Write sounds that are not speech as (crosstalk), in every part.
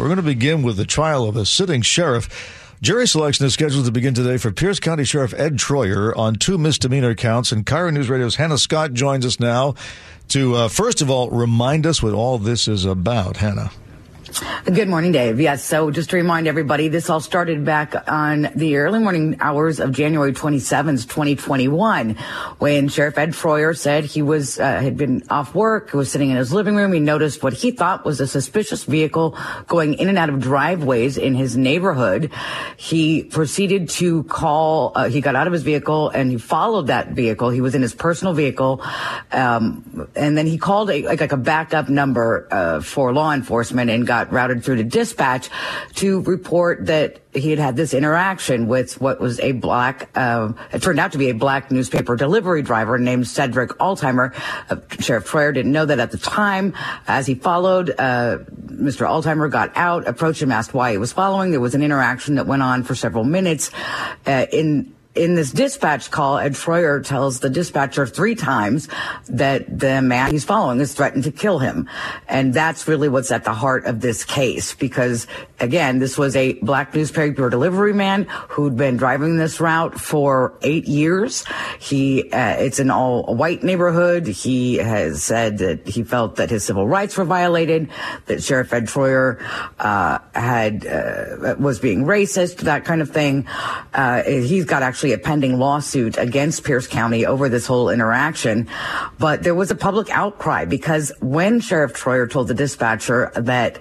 We're going to begin with the trial of a sitting sheriff. Jury selection is scheduled to begin today for Pierce County Sheriff Ed Troyer on two misdemeanor counts. And KIRO News Radio's Hannah Scott joins us now to, uh, first of all, remind us what all this is about. Hannah. Good morning, Dave. Yes, so just to remind everybody, this all started back on the early morning hours of January 27th, 2021, when Sheriff Ed Troyer said he was, uh, had been off work, was sitting in his living room. He noticed what he thought was a suspicious vehicle going in and out of driveways in his neighborhood. He proceeded to call, uh, he got out of his vehicle and he followed that vehicle. He was in his personal vehicle. Um, and then he called a, like, like a backup number, uh, for law enforcement and got got routed through to dispatch to report that he had had this interaction with what was a black, uh, it turned out to be a black newspaper delivery driver named Sedrick Altheimer. Uh, Sheriff Troyer didn't know that at the time. As he followed, uh, Mr. Altimer got out, approached him, asked why he was following. There was an interaction that went on for several minutes. Uh, in in this dispatch call, Ed Troyer tells the dispatcher three times that the man he's following has threatened to kill him. And that's really what's at the heart of this case because again, this was a black newspaper delivery man who'd been driving this route for eight years. He, uh, it's an all white neighborhood. He has said that he felt that his civil rights were violated, that Sheriff Ed Troyer, uh, had, uh, was being racist, that kind of thing. Uh, he's got actually actually a pending lawsuit against Pierce County over this whole interaction. But there was a public outcry because when Sheriff Troyer told the dispatcher that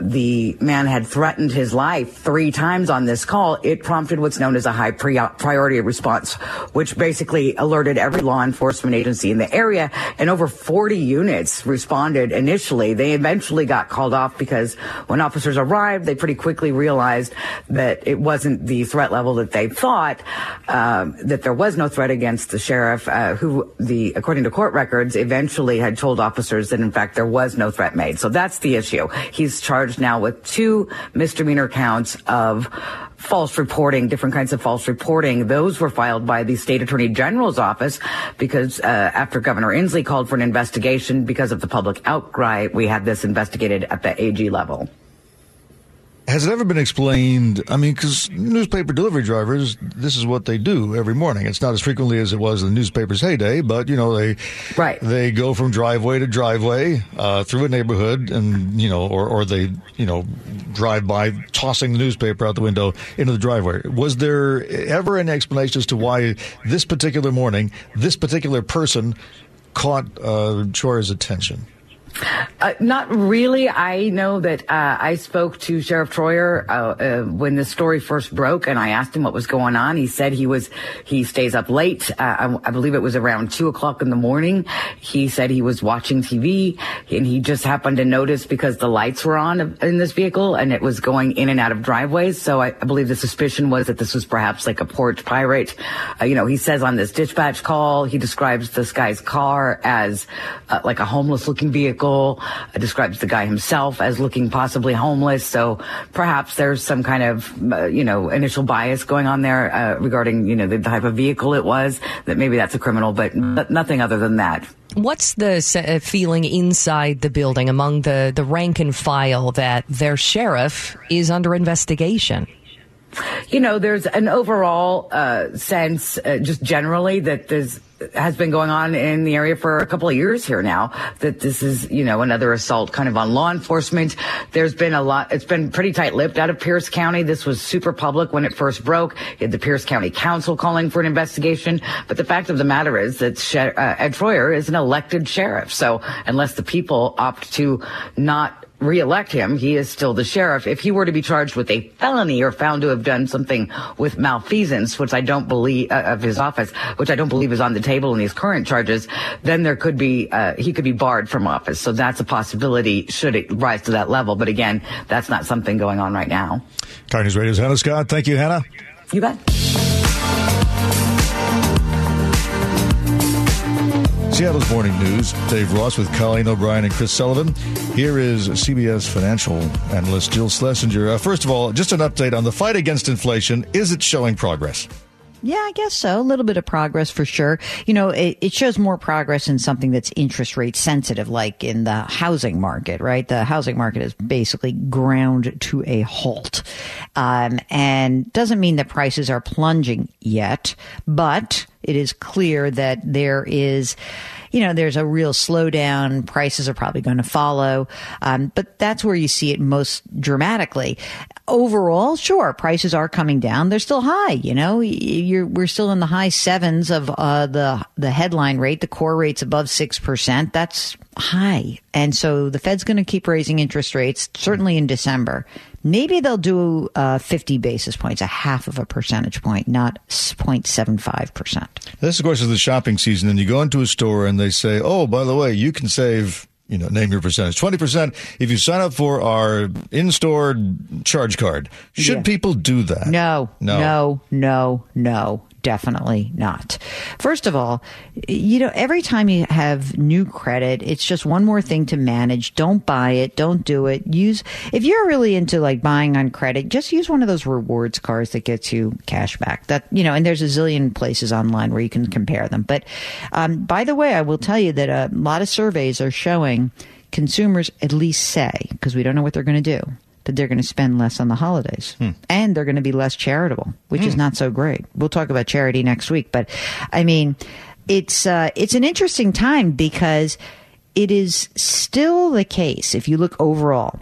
the man had threatened his life three times on this call, it prompted what's known as a high priority response, which basically alerted every law enforcement agency in the area. And over 40 units responded initially. They eventually got called off because when officers arrived, they pretty quickly realized that it wasn't the threat level that they thought, um, that there was no threat against the sheriff, uh, who the, according to court records, eventually had told officers that in fact there was no threat made. So that's the issue. He's charged charged now with two misdemeanor counts of false reporting, different kinds of false reporting. Those were filed by the state attorney general's office because uh, after Governor Inslee called for an investigation because of the public outcry, we had this investigated at the AG level. Has it ever been explained? I mean, because newspaper delivery drivers, this is what they do every morning. It's not as frequently as it was in the newspaper's heyday, but you know they right. they go from driveway to driveway uh, through a neighborhood, and you know, or or they you know drive by tossing the newspaper out the window into the driveway. Was there ever an explanation as to why this particular morning, this particular person caught uh, Troyer's attention? Uh, not really. I know that uh, I spoke to Sheriff Troyer uh, uh, when the story first broke, and I asked him what was going on. He said he was he stays up late. Uh, I, I, believe it was around two o'clock in the morning. He said he was watching TV, and he just happened to notice because the lights were on in this vehicle, and it was going in and out of driveways. So I, I believe the suspicion was that this was perhaps like a porch pirate. Uh, you know, he says on this dispatch call, he describes this guy's car as like a homeless-looking vehicle vehicle, uh, describes the guy himself as looking possibly homeless. So perhaps there's some kind of, uh, you know, initial bias going on there uh, regarding, you know, the type of vehicle it was, that maybe that's a criminal, but, but nothing other than that. What's the uh, feeling inside the building among the, the rank and file that their sheriff is under investigation? You know, there's an overall uh, sense, uh, just generally, that there's has been going on in the area for a couple of years here now. That this is, you know, another assault kind of on law enforcement. There's been a lot. It's been pretty tight-lipped out of Pierce County. This was super public when it first broke. You had the Pierce County Council calling for an investigation. But the fact of the matter is that uh, Ed Troyer is an elected sheriff. So unless the people opt to not reelect him, he is still the sheriff. If he were to be charged with a felony or found to have done something with malfeasance, which I don't believe uh, of his office, which I don't believe is on the table in these current charges, then there could be uh, he could be barred from office. So that's a possibility should it rise to that level. But again, that's not something going on right now. KIRO News Radio's Hannah Scott. Thank you, Hannah. You bet. Seattle's Morning News. Dave Ross with Colleen O'Brien and Chris Sullivan. Here is CBS financial analyst Jill Schlesinger. Uh, first of all, just an update on the fight against inflation. Is it showing progress? Yeah, I guess so. A little bit of progress for sure. You know, it, it, shows more progress in something that's interest rate sensitive, like in the housing market, right? The housing market is basically ground to a halt. Um, and doesn't mean that prices are plunging yet, but it is clear that there is you know, there's a real slowdown. Prices are probably going to follow. Um, but that's where you see it most dramatically. Overall, sure, prices are coming down. They're still high. You know, You're, we're still in the high sevens of uh, the the headline rate. The core rate's above six percent. That's high, and so the Fed's going to keep raising interest rates certainly in December. Maybe they'll do uh, 50 basis points, a half of a percentage point, not 0.75%. This, of course, is the shopping season, and you go into a store and they say, oh, by the way, you can save you know, name your percentage. 20% if you sign up for our in-store charge card. Should yeah. people do that? No, no, no, no, no definitely not. First of all, you know, every time you have new credit, it's just one more thing to manage. Don't buy it. Don't do it. Use, if you're really into like buying on credit, just use one of those rewards cards that gets you cash back. That, you know, and there's a zillion places online where you can compare them. But, um, by the way, I will tell you that a lot of surveys are showing consumers at least say, because we don't know what they're going to do that they're going to spend less on the holidays hmm. and they're going to be less charitable, which hmm. is not so great. We'll talk about charity next week, but I mean, it's uh, it's an interesting time because it is still the case if you look overall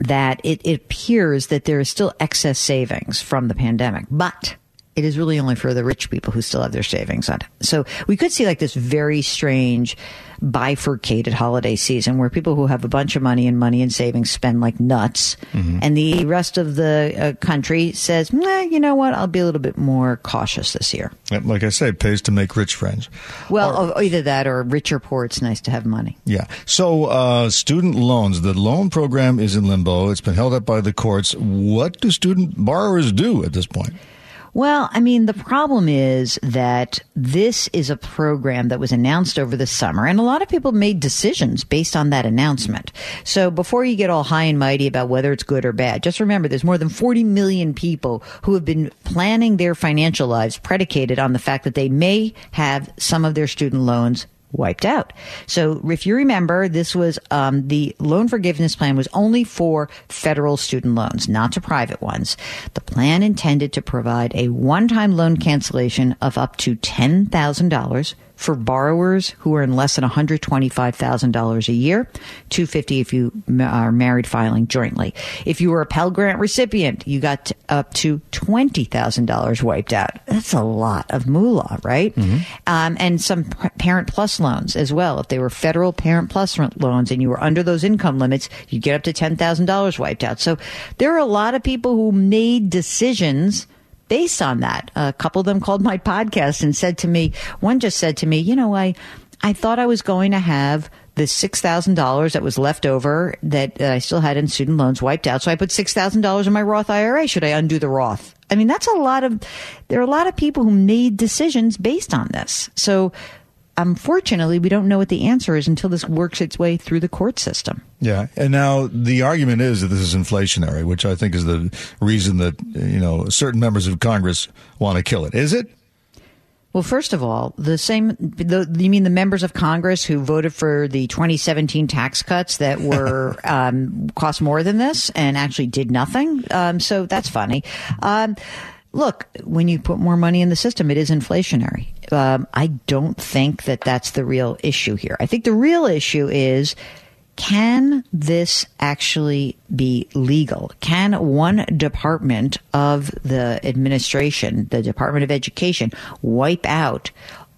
that it, it appears that there is still excess savings from the pandemic, but it is really only for the rich people who still have their savings on it. So we could see like this very strange bifurcated holiday season where people who have a bunch of money and money and savings spend like nuts, mm-hmm. and the rest of the uh, country says, nah, you know what, I'll be a little bit more cautious this year. Like I say, it pays to make rich friends. Well, or, either that or richer poor, it's nice to have money. Yeah. So, uh, student loans, the loan program is in limbo. It's been held up by the courts. What do student borrowers do at this point? Well, I mean, the problem is that this is a program that was announced over the summer, and a lot of people made decisions based on that announcement. So before you get all high and mighty about whether it's good or bad, just remember there's more than 40 million people who have been planning their financial lives predicated on the fact that they may have some of their student loans wiped out. So if you remember, this was um, the loan forgiveness plan was only for federal student loans, not to private ones. The plan intended to provide a one-time loan cancellation of up to ten thousand dollars for borrowers who are in less than $125,000 a year, 250 if you are married filing jointly. If you were a Pell Grant recipient, you got up to $20,000 wiped out. That's a lot of moolah, right? Mm-hmm. Um, and some Parent Plus loans as well. If they were federal Parent Plus loans and you were under those income limits, you'd get up to $10,000 wiped out. So there are a lot of people who made decisions based on that. A couple of them called my podcast and said to me, one just said to me, you know, I, I thought I was going to have the $6,000 that was left over that I still had in student loans wiped out. So I put $6,000 in my Roth IRA. Should I undo the Roth? I mean, that's a lot of, there are a lot of people who made decisions based on this. So unfortunately, we don't know what the answer is until this works its way through the court system. Yeah, and now the argument is that this is inflationary, which I think is the reason that you know certain members of Congress want to kill it. Is it? Well, first of all, the same. The, you mean the members of Congress who voted for the 2017 tax cuts that were (laughs) um, cost more than this and actually did nothing? Um, so that's funny. Um, look, when you put more money in the system, it is inflationary. Um, I don't think that that's the real issue here. I think the real issue is can this actually be legal? Can one department of the administration, the Department of Education, wipe out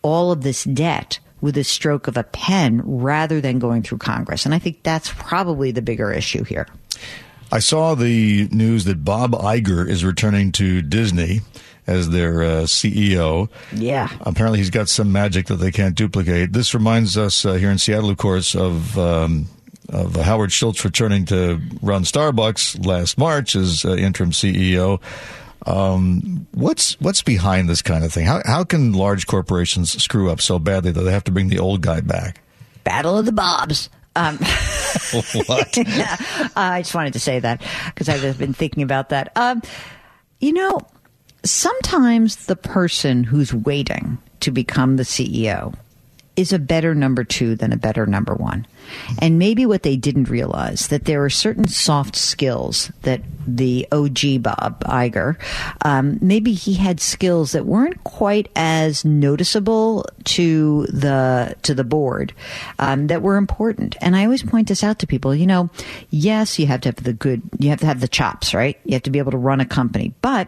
all of this debt with a stroke of a pen rather than going through Congress? And I think that's probably the bigger issue here. I saw the news that Bob Iger is returning to Disney as their uh, CEO. Yeah. Apparently, he's got some magic that they can't duplicate. This reminds us uh, here in Seattle, of course, of. Um, of Howard Schultz returning to run Starbucks last March as uh, interim CEO. Um, what's what's behind this kind of thing? How how can large corporations screw up so badly that they have to bring the old guy back? Battle of the Bobs. Um, (laughs) what? (laughs) yeah, I just wanted to say that because I've been thinking about that. Um, you know, sometimes the person who's waiting to become the CEO is a better number two than a better number one. And maybe what they didn't realize that there are certain soft skills that the OG Bob Iger, um, maybe he had skills that weren't quite as noticeable to the to the board um, that were important. And I always point this out to people. You know, yes, you have to have the good, you have to have the chops, right? You have to be able to run a company, but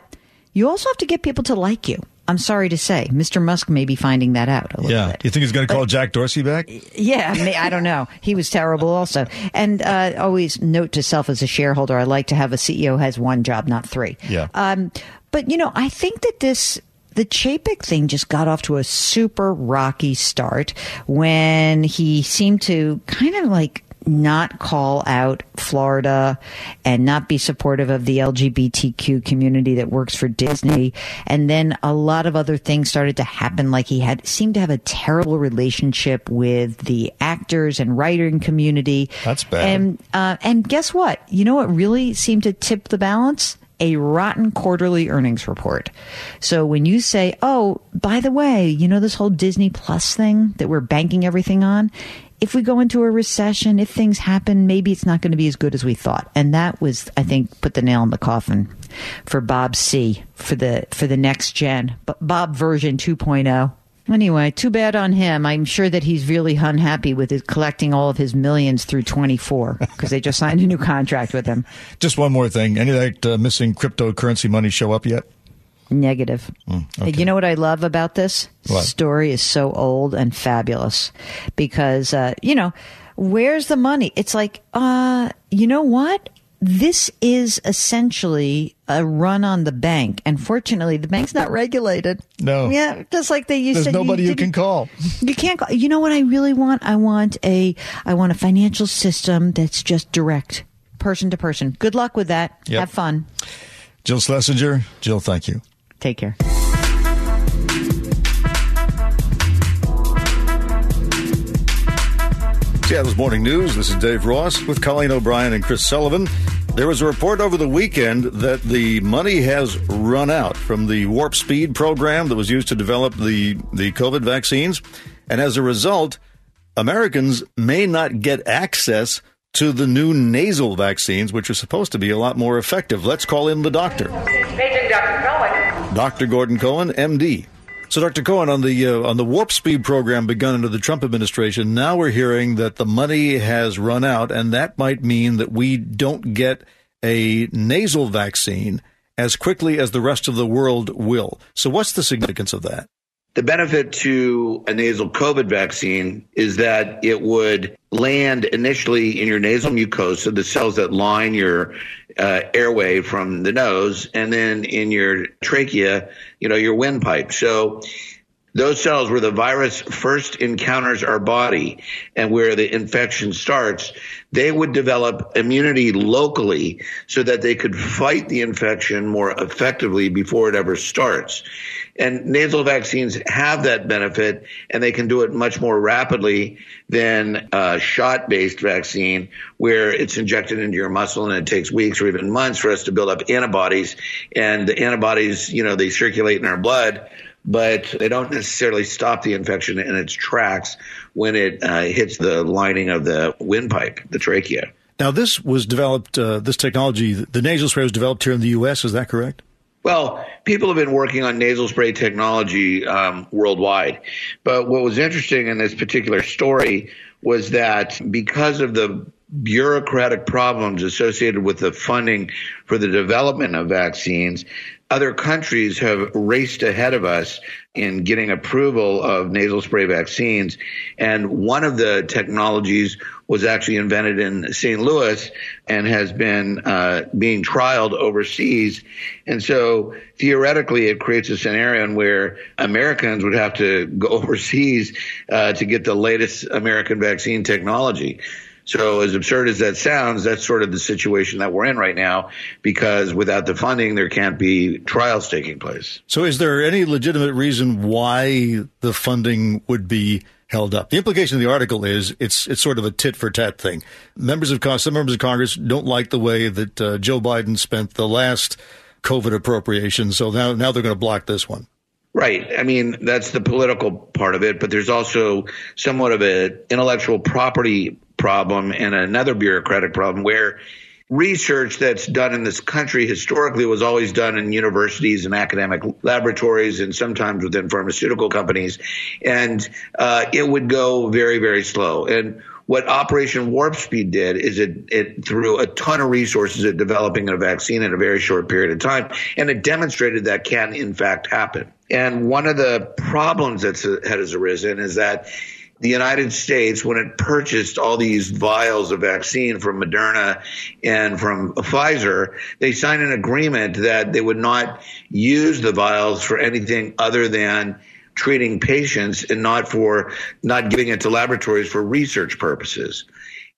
you also have to get people to like you. I'm sorry to say, Mr. Musk may be finding that out a little yeah. bit. You think he's going to call Jack Dorsey back? Yeah, may, I don't know. He was terrible also. And uh, always note to self as a shareholder, I like to have a CEO has one job, not three. Yeah. Um, but, you know, I think that this the Chapek thing just got off to a super rocky start when he seemed to kind of like not call out Florida and not be supportive of the LGBTQ community that works for Disney. And then a lot of other things started to happen. Like he had seemed to have a terrible relationship with the actors and writing community. That's bad. And, uh, and guess what? You know what really seemed to tip the balance? a rotten quarterly earnings report. So when you say, oh, by the way, you know this whole Disney Plus thing that we're banking everything on? If we go into a recession, if things happen, maybe it's not going to be as good as we thought. And that was, I think, put the nail in the coffin for Bob C for the for the next gen, Bob version 2.0. Anyway, too bad on him. I'm sure that he's really unhappy with his collecting all of his millions through 24 because they just (laughs) signed a new contract with him. Just one more thing. Any of that uh, missing cryptocurrency money show up yet? Negative. Mm, okay. You know what I love about this What? story is so old and fabulous because uh, you know where's the money? It's like uh, you know what? This is essentially a run on the bank, and fortunately, the bank's not regulated. No. yeah, just like they used There's to. nobody you didn't- can call. You can't. Call, you know what I really want? I want a. I want a financial system that's just direct, person to person. Good luck with that. Yep. Have fun. Jill Schlesinger. Jill, thank you. Take care. Seattle's Morning News. This is Dave Ross with Colleen O'Brien and Chris Sullivan. There was a report over the weekend that the money has run out from the Warp Speed program that was used to develop the, the COVID vaccines. And as a result, Americans may not get access to the new nasal vaccines, which are supposed to be a lot more effective. Let's call in the doctor. Paging Dr. Dr. Gordon Cohen, MD. So, Dr. Cohen, on the uh, on the Warp Speed program begun under the Trump administration, now we're hearing that the money has run out, and that might mean that we don't get a nasal vaccine as quickly as the rest of the world will. So, what's the significance of that? The benefit to a nasal COVID vaccine is that it would land initially in your nasal mucosa, the cells that line your uh, airway from the nose, and then in your trachea, you know, your windpipe. So those cells where the virus first encounters our body and where the infection starts, they would develop immunity locally so that they could fight the infection more effectively before it ever starts. And nasal vaccines have that benefit and they can do it much more rapidly than a shot based vaccine where it's injected into your muscle and it takes weeks or even months for us to build up antibodies. And the antibodies, you know, they circulate in our blood but they don't necessarily stop the infection in its tracks when it uh, hits the lining of the windpipe, the trachea. Now, this was developed. Uh, this technology, the nasal spray, was developed here in the U.S. Is that correct? Well, people have been working on nasal spray technology um, worldwide. But what was interesting in this particular story was that because of the bureaucratic problems associated with the funding for the development of vaccines, other countries have raced ahead of us in getting approval of nasal spray vaccines. And one of the technologies was actually invented in St. Louis and has been uh, being trialed overseas. And so theoretically, it creates a scenario in where Americans would have to go (laughs) overseas uh, to get the latest American vaccine technology. So, as absurd as that sounds, that's sort of the situation that we're in right now because without the funding, there can't be trials taking place. So, is there any legitimate reason why the funding would be held up? The implication of the article is it's it's sort of a tit for tat thing. Members of some members of Congress don't like the way that uh, Joe Biden spent the last COVID appropriation. So now, now they're going to block this one. Right. I mean, that's the political part of it, but there's also somewhat of an intellectual property problem and another bureaucratic problem where research that's done in this country historically was always done in universities and academic laboratories and sometimes within pharmaceutical companies. And uh, it would go very, very slow. And what Operation Warp Speed did is it, it threw a ton of resources at developing a vaccine in a very short period of time, and it demonstrated that can in fact happen. And one of the problems uh, that has arisen is that the United States, when it purchased all these vials of vaccine from Moderna and from Pfizer, they signed an agreement that they would not use the vials for anything other than treating patients and not for not giving it to laboratories for research purposes.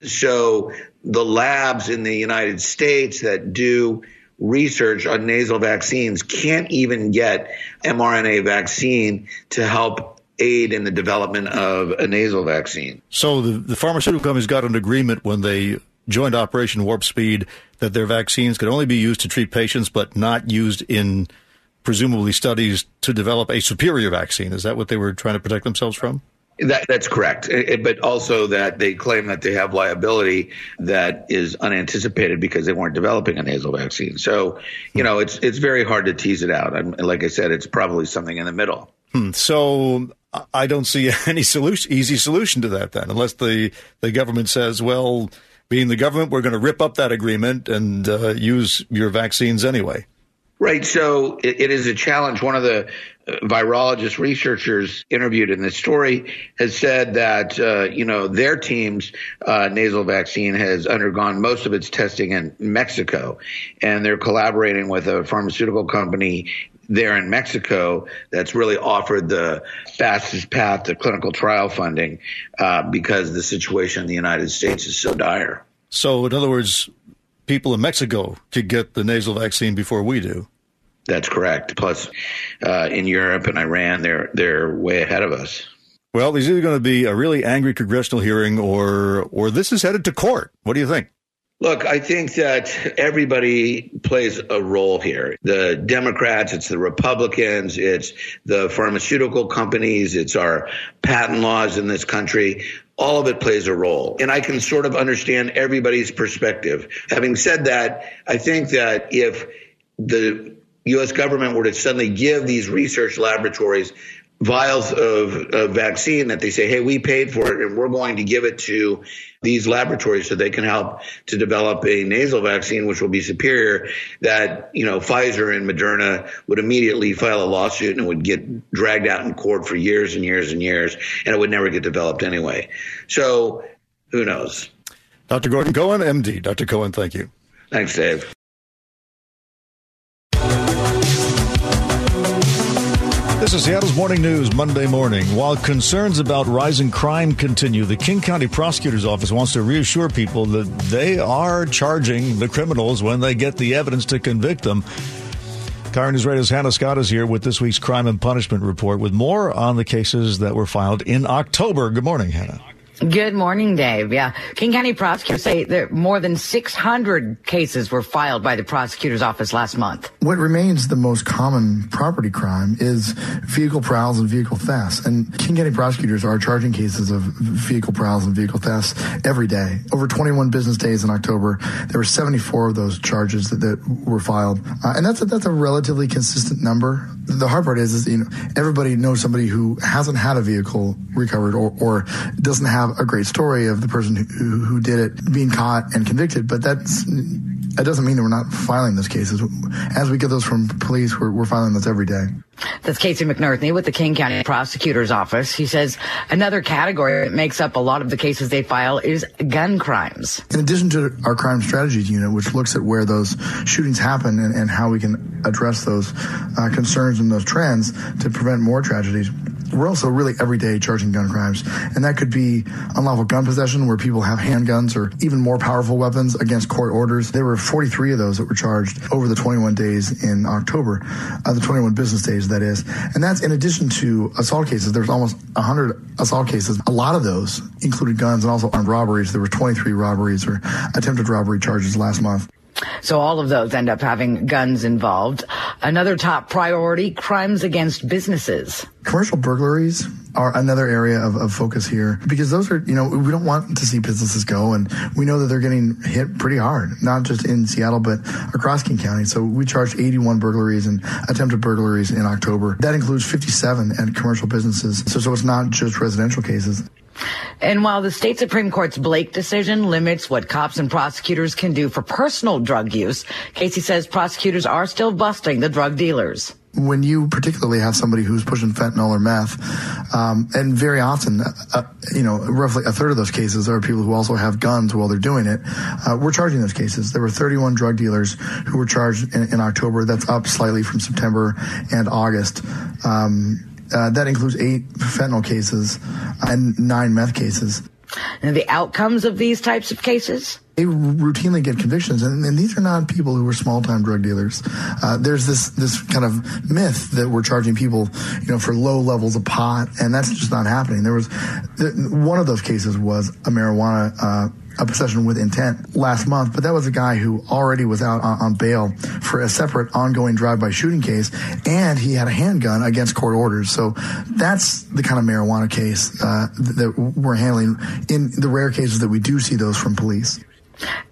So the labs in the United States that do research on nasal vaccines can't even get mRNA vaccine to help aid in the development of a nasal vaccine. So the, the pharmaceutical companies got an agreement when they joined Operation Warp Speed that their vaccines could only be used to treat patients, but not used in presumably studies to develop a superior vaccine. Is that what they were trying to protect themselves from? That, that's correct. But also that they claim that they have liability that is unanticipated because they weren't developing a nasal vaccine. So, you know, it's it's very hard to tease it out. And like I said, it's probably something in the middle. Hmm. So I don't see (laughs) any solution, easy solution to that then, unless the, the government says, well, being the government, we're going to rip up that agreement and uh, use your vaccines anyway. Right. So it, it is a challenge. One of the virologist researchers interviewed in this story has said that, uh, you know, their team's uh, nasal vaccine has undergone most of its testing in Mexico, and they're collaborating with a pharmaceutical company there in Mexico that's really offered the fastest path to clinical trial funding uh, because the situation in the United States is so dire. So, in other words, people in Mexico could get the nasal vaccine before we do. That's correct. Plus, uh, in Europe and Iran, they're they're way ahead of us. Well, there's either going to be a really angry congressional hearing, or or this is headed to court. What do you think? Look, I think that everybody plays a role here. The Democrats, it's the Republicans, it's the pharmaceutical companies, it's our patent laws in this country. All of it plays a role. And I can sort of understand everybody's perspective. Having said that, I think that if the U.S. government were to suddenly give these research laboratories vials of, of, vaccine that they say, hey, we paid for it and we're going to give it to these laboratories so they can help to develop a nasal vaccine which will be superior, that, you know, Pfizer and Moderna would immediately file a lawsuit and it would get dragged out in court for years and years and years and it would never get developed anyway. So who knows? Dr. Gordon Cohen, MD. Dr. Cohen, thank you. Thanks, Dave. This is Seattle's Morning News, Monday morning. While concerns about rising crime continue, the King County Prosecutor's Office wants to reassure people that they are charging the criminals when they get the evidence to convict them. KIRO News Radio's Hannah Scott is here with this week's Crime and Punishment Report with more on the cases that were filed in October. Good morning, Hannah. Good morning, Dave. Yeah. King County prosecutors say that more than 600 cases were filed by the prosecutor's office last month. What remains the most common property crime is vehicle prowls and vehicle thefts. And King County prosecutors are charging cases of vehicle prowls and vehicle thefts every day. Over 21 business days in October, there were 74 of those charges that, that were filed. Uh, and that's a, that's a relatively consistent number. The hard part is, is, you know, everybody knows somebody who hasn't had a vehicle recovered or, or doesn't have a great story of the person who, who did it being caught and convicted, but that's that doesn't mean that we're not filing those cases. As we get those from police, we're, we're filing those every day. That's Casey McNerthney with the King County Prosecutor's Office. He says another category that makes up a lot of the cases they file is gun crimes. In addition to our crime strategies unit, which looks at where those shootings happen and, and how we can address those uh, concerns and those trends to prevent more tragedies, we're also really every day charging gun crimes. And that could be unlawful gun possession where people have handguns or even more powerful weapons against court orders. There were 43 of those that were charged over the 21 days in October, uh, the 21 business days, that is. And that's in addition to assault cases. There's almost 100 assault cases. A lot of those included guns and also armed robberies. There were 23 robberies or attempted robbery charges last month. So all of those end up having guns involved. Another top priority, crimes against businesses. Commercial burglaries are another area of, of, focus here because those are, you know, we don't want to see businesses go and we know that they're getting hit pretty hard, not just in Seattle, but across King County. So we charged 81 burglaries and attempted burglaries in October. That includes 57 at commercial businesses. So, so it's not just residential cases. And while the state Supreme Court's Blake decision limits what cops and prosecutors can do for personal drug use, Casey says prosecutors are still busting the drug dealers when you particularly have somebody who's pushing fentanyl or meth, um, and very often, uh, you know, roughly a third of those cases are people who also have guns while they're doing it. Uh, we're charging those cases. There were 31 drug dealers who were charged in, in October. That's up slightly from September and August. Um, uh, that includes eight fentanyl cases and nine meth cases. And the outcomes of these types of cases? They routinely get convictions, and, and these are not people who are small-time drug dealers. Uh, there's this this kind of myth that we're charging people, you know, for low levels of pot, and that's just not happening. There was one of those cases was a marijuana uh, a possession with intent last month, but that was a guy who already was out on, on bail for a separate ongoing drive-by shooting case, and he had a handgun against court orders. So that's the kind of marijuana case uh, that we're handling in the rare cases that we do see those from police.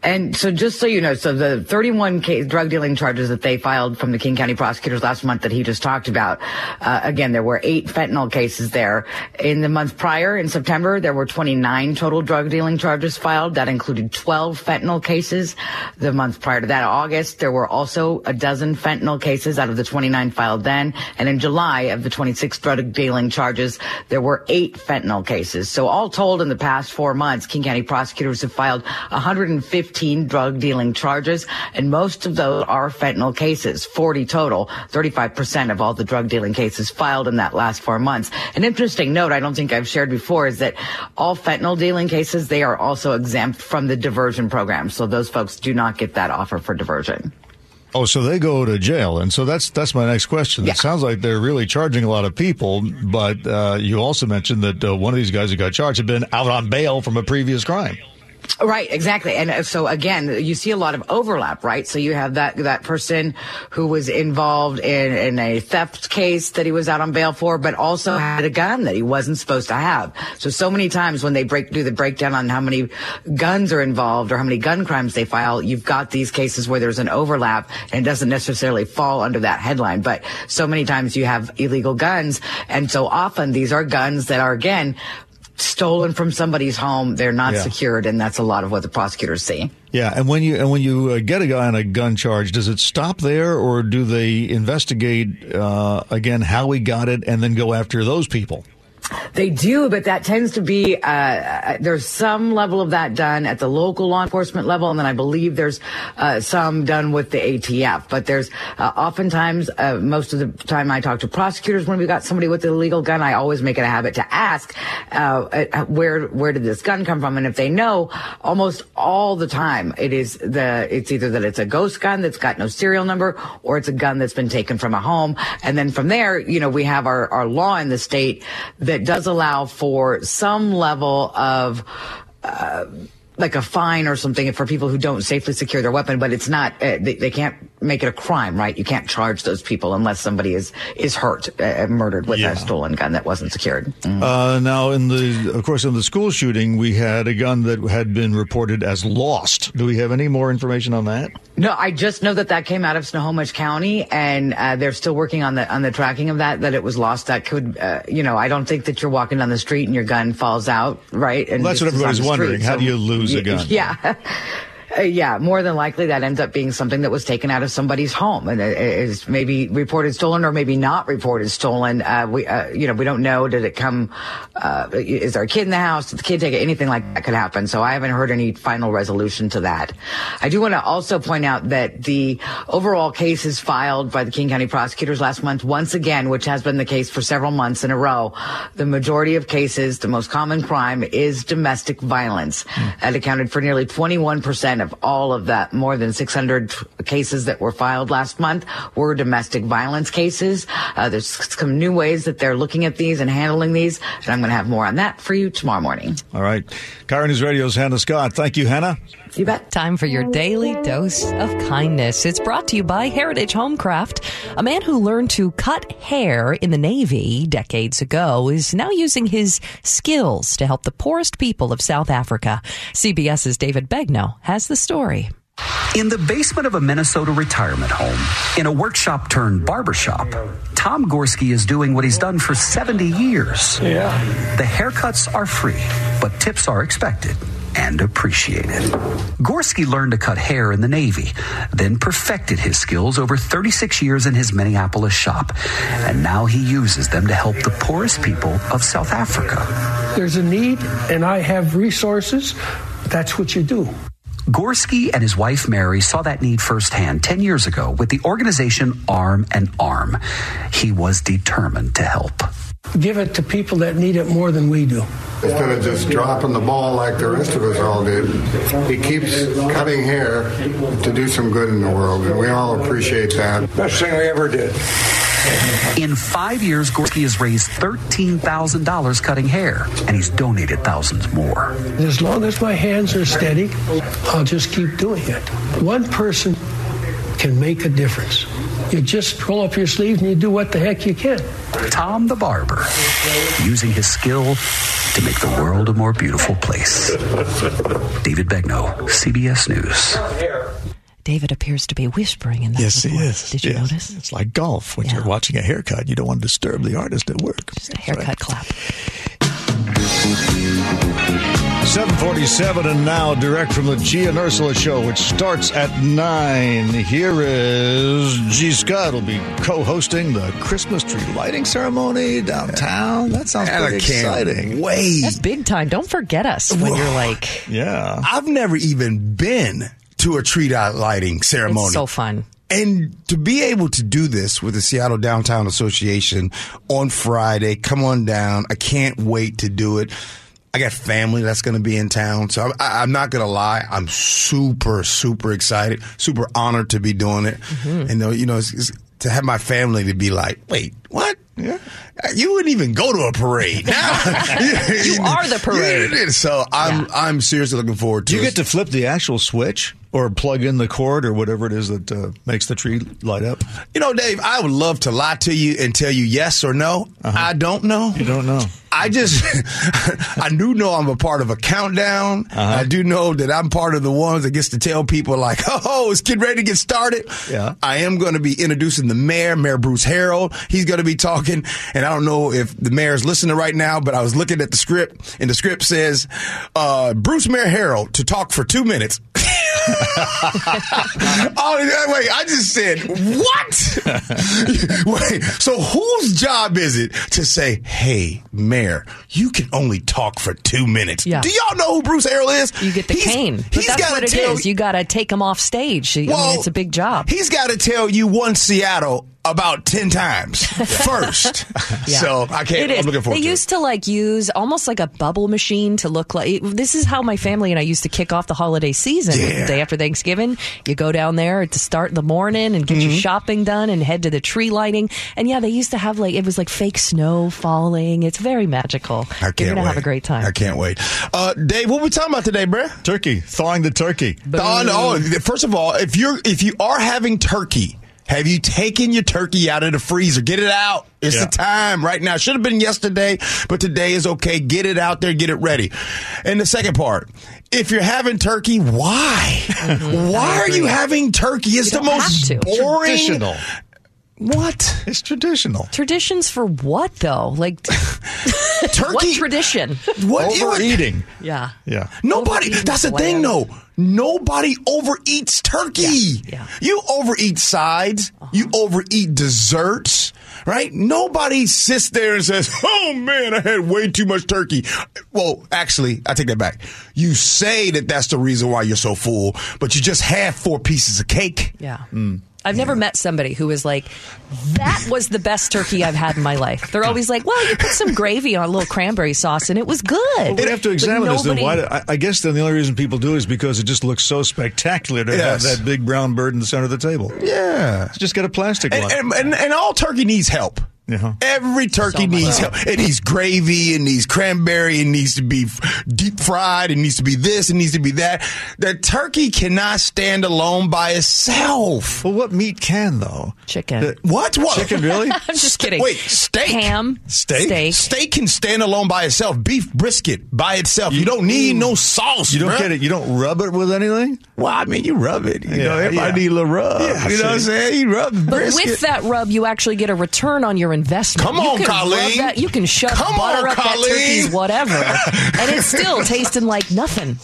And so just so you know, so the 31 case, drug dealing charges that they filed from the King County prosecutors last month that he just talked about, uh, again, there were eight fentanyl cases there. In the month prior, in September, there were 29 total drug dealing charges filed. That included 12 fentanyl cases. The month prior to that, August, there were also a dozen fentanyl cases out of the 29 filed then. And in July of the 26 drug dealing charges, there were eight fentanyl cases. So all told in the past four months, King County prosecutors have filed 100 115 drug dealing charges, and most of those are fentanyl cases, 40 total, 35% of all the drug dealing cases filed in that last four months. An interesting note I don't think I've shared before is that all fentanyl dealing cases, they are also exempt from the diversion program. So those folks do not get that offer for diversion. Oh, so they go to jail, and so that's that's my next question. Yeah. It sounds like they're really charging a lot of people, but uh, you also mentioned that uh, one of these guys who got charged had been out on bail from a previous crime. Right, exactly. And uh, so again, you see a lot of overlap, right? So you have that, that person who was involved in, in a theft case that he was out on bail for, but also had a gun that he wasn't supposed to have. So, so many times when they break, do the breakdown on how many guns are involved or how many gun crimes they file, you've got these cases where there's an overlap and doesn't necessarily fall under that headline. But so many times you have illegal guns. And so often these are guns that are again, stolen from somebody's home. They're not yeah. secured, and that's a lot of what the prosecutors see. Yeah, and when you and when you uh, get a guy on a gun charge, does it stop there, or do they investigate uh, again how he got it, and then go after those people? They do, but that tends to be uh, uh, there's some level of that done at the local law enforcement level, and then I believe there's uh, some done with the ATF. But there's uh, oftentimes, uh, most of the time, I talk to prosecutors when we got somebody with an illegal gun. I always make it a habit to ask uh, where where did this gun come from, and if they know, almost all the time it is the it's either that it's a ghost gun that's got no serial number, or it's a gun that's been taken from a home, and then from there, you know, we have our our law in the state that does allow for some level of uh, like a fine or something for people who don't safely secure their weapon, but it's not, uh, they, they, can't make it a crime, right? You can't charge those people unless somebody is, is hurt, uh, murdered with yeah. a stolen gun that wasn't secured. Mm-hmm. Uh, now, in the, of course, in the school shooting, we had a gun that had been reported as lost. Do we have any more information on that? No, I just know that that came out of Snohomish County, and uh, they're still working on the on the tracking of that. That it was lost. That could, uh, you know, I don't think that you're walking down the street and your gun falls out, right? And well, that's what everybody's wondering. Street, How so, do you lose a gun? Yeah. Uh, yeah, more than likely that ends up being something that was taken out of somebody's home and is maybe reported stolen or maybe not reported stolen. Uh, we, uh, you know, we don't know. Did it come? Uh, is there a kid in the house? Did the kid take it? Anything like that could happen. So I haven't heard any final resolution to that. I do want to also point out that the overall cases filed by the King County prosecutors last month, once again, which has been the case for several months in a row, the majority of cases, the most common crime is domestic violence. Mm. That accounted for nearly 21 percent of all of that, more than 600 cases that were filed last month were domestic violence cases. Uh, there's some new ways that they're looking at these and handling these, and I'm going to have more on that for you tomorrow morning. All right. KIRO News Radio's Hannah Scott. Thank you, Hannah. You bet. Time for your daily dose of kindness. It's brought to you by Heritage Homecraft. A man who learned to cut hair in the Navy decades ago is now using his skills to help the poorest people of South Africa. CBS's David Begnaud has the story. In the basement of a Minnesota retirement home, in a workshop turned barbershop, Tom Gorski is doing what he's done for 70 years. Yeah. The haircuts are free, but tips are expected and appreciated. Gorski learned to cut hair in the Navy, then perfected his skills over 36 years in his Minneapolis shop, and now he uses them to help the poorest people of South Africa. There's a need, and I have resources. That's what you do. Gorski and his wife Mary saw that need firsthand 10 years ago with the organization Arm and Arm. He was determined to help. Give it to people that need it more than we do. Instead of just dropping the ball like the rest of us all did, he keeps cutting hair to do some good in the world, and we all appreciate that. Best thing we ever did. In five years, Gorski has raised $13,000 cutting hair, and he's donated thousands more. As long as my hands are steady, I'll just keep doing it. One person can make a difference. You just roll up your sleeves and you do what the heck you can. Tom the Barber, using his skill to make the world a more beautiful place. (laughs) David Begnaud, CBS News. David appears to be whispering in that. Yes, he report. is. Did you Yes. notice? It's like golf. When Yeah. you're watching a haircut, you don't want to disturb the artist at work. Just a haircut clap. 747 and now direct from the Gee and Ursula show, which starts at 9. Here is Gee. Scott will be co-hosting the Christmas tree lighting ceremony downtown. That sounds And pretty exciting. wait. That's big time. Don't forget us when you're like, Yeah. I've never even been to a tree dot lighting ceremony. it's so fun. And to be able to do this with the Seattle Downtown Association on Friday, come on down. I can't wait to do it. I got family that's going to be in town. So I'm, I, I'm not going to lie. I'm super, super excited, super honored to be doing it. And, uh, you know, it's, it's, to have my family to be like, wait, what? Yeah. You wouldn't even go to a parade. (laughs) Now, (laughs) You are the (laughs) parade. Yeah, So I'm, I'm seriously looking forward to it. Do you it. get to flip the actual switch or plug in the cord or whatever it is that uh, makes the tree light up? You know, Dave, I would love to lie to you and tell you yes or no. I don't know. Uh-huh. You don't know. I just, I do know I'm a part of a countdown. Uh-huh. I do know that I'm part of the ones that gets to tell people like, oh, it's getting ready to get started. Yeah. I am going to be introducing the mayor, Mayor Bruce Harrell. He's going to be talking. And I don't know if the mayor's listening right now, but I was looking at the script and the script says, uh, Bruce Mayor Harrell to talk for two minutes. (laughs) oh, wait, I just said, what? (laughs) wait, so whose job is it to say, hey, Mayor, you can only talk for two minutes? Yeah. Do y'all know who Bruce Harrell is? You get the He's- cane. But he's that's gotta what it tell is. You got to take him off stage. I mean, Well, it's a big job. He's got to tell you one Seattle about 10 times (laughs) first. Yeah. So I can't, It is. I'm looking forward They to used it. to like use almost like a bubble machine to look like. This is how my family and I used to kick off the holiday season. Yeah. The day after Thanksgiving, you go down there to start in the morning and get Mm-hmm. your shopping done and head to the tree lighting. And yeah, they used to have like it was like fake snow falling. It's very magical. I can't You're gonna have a great time. I can't wait. Uh, Dave, what are we talking about today, bruh? Turkey, thawing the turkey. Thawing, Oh. First of all, if you're if you are having turkey, have you taken your turkey out of the freezer? Get it out. It's Yeah. the time right now. Should have been yesterday, but today is okay. Get it out there, get it ready. And the second part, if you're having turkey, why? (laughs) Why are you having turkey? It's Mm-hmm. You the don't most have to. boring. Traditional. What? It's traditional. Traditions for what though? Like (laughs) Turkey? what tradition? What? it would- Overeating. yeah. Yeah. Nobody. Overeating That's the thing, bland. though. Nobody overeats turkey. Yeah, yeah. You overeat sides. Uh-huh. You overeat desserts. Right? Nobody sits there and says, "Oh man, I had way too much turkey." Well, actually, I take that back. You say that that's the reason why you're so full, but you just have four pieces of cake. Yeah. Mm. I've never met somebody who was like, that was the best turkey I've had in my life. They're always like, well, you put some gravy on a little cranberry sauce and it was good. We'd have to But examine this. Then why? do- I, I guess then the only reason people do is because it just looks so spectacular to Yes. have that big brown bird in the center of the table. Yeah. It's just got a plastic And, one. and, and, and all turkey needs help. Yeah. Every turkey needs help. It needs gravy. It needs cranberry. It needs to be deep fried. It needs to be this. It needs to be that. The turkey cannot stand alone by itself. Well, what meat can though? Chicken. What? What? Chicken, really? (laughs) I'm just kidding. Wait, steak. Ham. Steak? Steak. Steak can stand alone by itself. Beef brisket by itself. You, don't need no sauce. You don't bruh. get it. You don't rub it with anything. Well, I mean, you rub it. You Yeah, know, everybody yeah. need a little rub. Yeah, you know what I'm saying? You rub the But brisket. with that rub, you actually get a return on your investment. Come you on, can Colleen. That, you can shove Come butter on, up that Colleen. turkey's whatever, and it's (laughs) still tasting like nothing.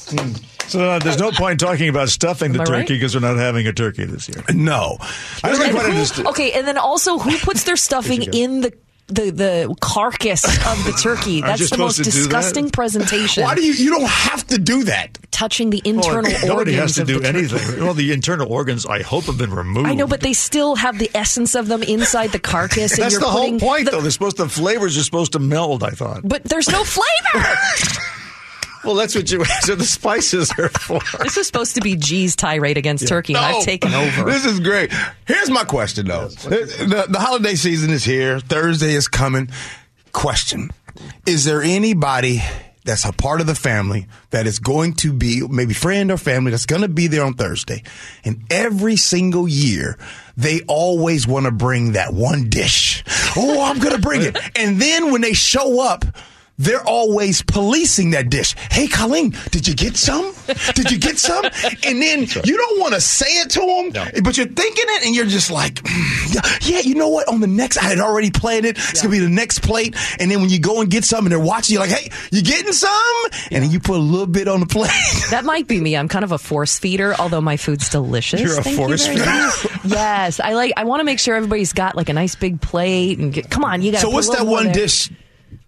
So uh, there's no point talking about stuffing the Am I right? turkey because we're not having a turkey this year. no. I don't And who- okay, and then also, who puts their (laughs) stuffing in the the, the carcass of the turkey? (laughs) That's the most supposed to do that? disgusting presentation. Why do you? You don't have to do that. touching the internal nobody organs has to do anything. Well, the internal organs, I hope, have been removed. I know, but they still have the essence of them inside the carcass. and that's you're the whole point, the- though. They're supposed the flavors are supposed to meld. I thought. But there's no flavor. (laughs) Well, that's what you. (laughs) So the spices are for. this is supposed to be Gee's tirade against turkey, and I've taken over. This is great. Here's my question, though. The, the holiday season is here. Thursday is coming. Question: Is there anybody that's a part of the family that is going to be maybe friend or family that's going to be there on Thursday, and every single year they always want to bring that one dish. Oh, I'm going to bring it, (laughs) and then when they show up. They're always policing that dish. Hey, Colleen, did you get some? Did you get some? And then you don't want to say it to them, but you're thinking it, and you're just like, "Mm, yeah, yeah, you know what? On the next, I had already planned it. It's gonna be the next plate. And then when you go and get some, and they're watching, you're like, hey, you getting some? And then you put a little bit on the plate. (laughs) That might be me. I'm kind of a force feeder, although my food's delicious. You're a Thank force very feeder? yes, I like. I want to make sure everybody's got like a nice big plate and get. Come on, you got. so what's that one dish?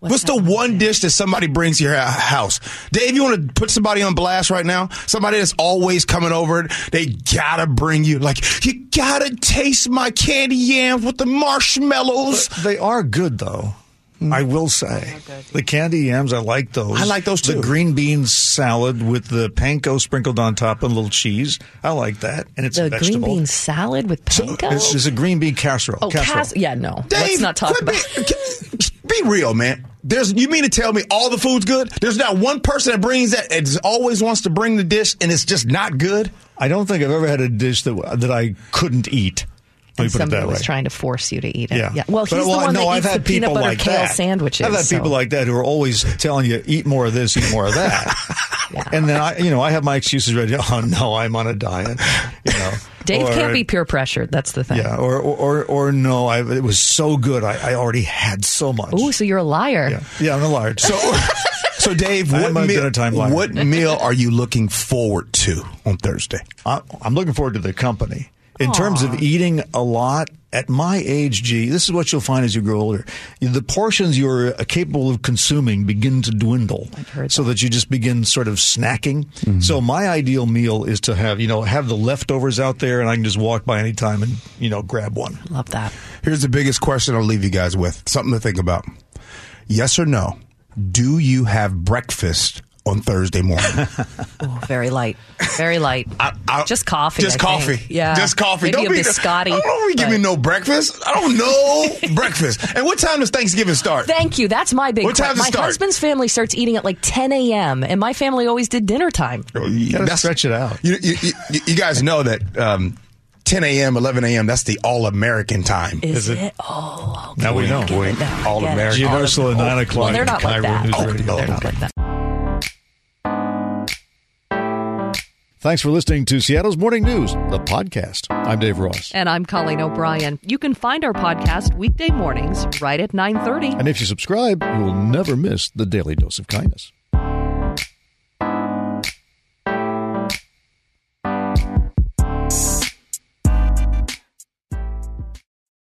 What's, the one dish that somebody brings to your house? Dave, you want to put somebody on blast right now? Somebody that's always coming over. They gotta bring you like you gotta taste my candy yams with the marshmallows. They are good, though. Hmm. I will say the candy yams. I like those. I like those, too. The green bean salad with the panko sprinkled on top and a little cheese. I like that, and it's The a green bean salad with panko. It's, it's a green bean casserole. oh, casserole. cas- yeah, no. Dave, Let's not talk about. Be, (laughs) be real, man. There's you mean to tell me all the food's good? There's not one person that brings that and always wants to bring the dish and it's just not good. I don't think I've ever had a dish that that I couldn't eat. Let me and somebody that was trying to force you to eat it. Yeah. Well, But, he's the one no, that I've eats had the peanut butter like kale that. sandwiches. I've had so- people like that who are always telling you, eat more of this, eat more of that. (laughs) And then I, you know, I have my excuses ready. (laughs) Oh no, I'm on a diet. You know, Dave Or- can't be peer pressured. That's the thing. Yeah, or or or, or no, I, it was so good. I, I already had so much. Oh, so you're a liar. Yeah, yeah, I'm a liar. So, (laughs) So Dave, what am meal, dinner time what meal are you looking forward to on Thursday? I'm looking forward to the company. In terms of eating a lot, at my age, Gee, this is what you'll find as you grow older. The portions you're capable of consuming begin to dwindle. So that you just begin sort of snacking. Mm-hmm. So my ideal meal is to have, you know, have the leftovers out there and I can just walk by any time and, you know, grab one. Love that. Here's the biggest question I'll leave you guys with. Something to think about. Yes or no? Do you have breakfast on Thursday morning? (laughs) Ooh, very light. Very light. I- just coffee. Just I coffee. think. Yeah. Just coffee. Maybe don't a be biscotti. I don't we give me no breakfast. I don't know (laughs) breakfast. And what time does Thanksgiving start? Thank you. That's my big. What time que- does my start? husband's family starts eating at like 10 a.m. and my family always did dinner time. You gotta stretch it out. You, you, you, you guys know that um, 10 a.m., 11 a.m., that's the all American time. Is, Is it? it? Oh, Now we know. get it now. All Get it. American. Universal at 9 o'clock. Well, they're not like that. Oh, Radio. they're not like that. Thanks for listening to Seattle's Morning News, the podcast. I'm Dave Ross. And I'm Colleen O'Brien. You can find our podcast weekday mornings right at 9:30. And if you subscribe, you will never miss the daily dose of kindness.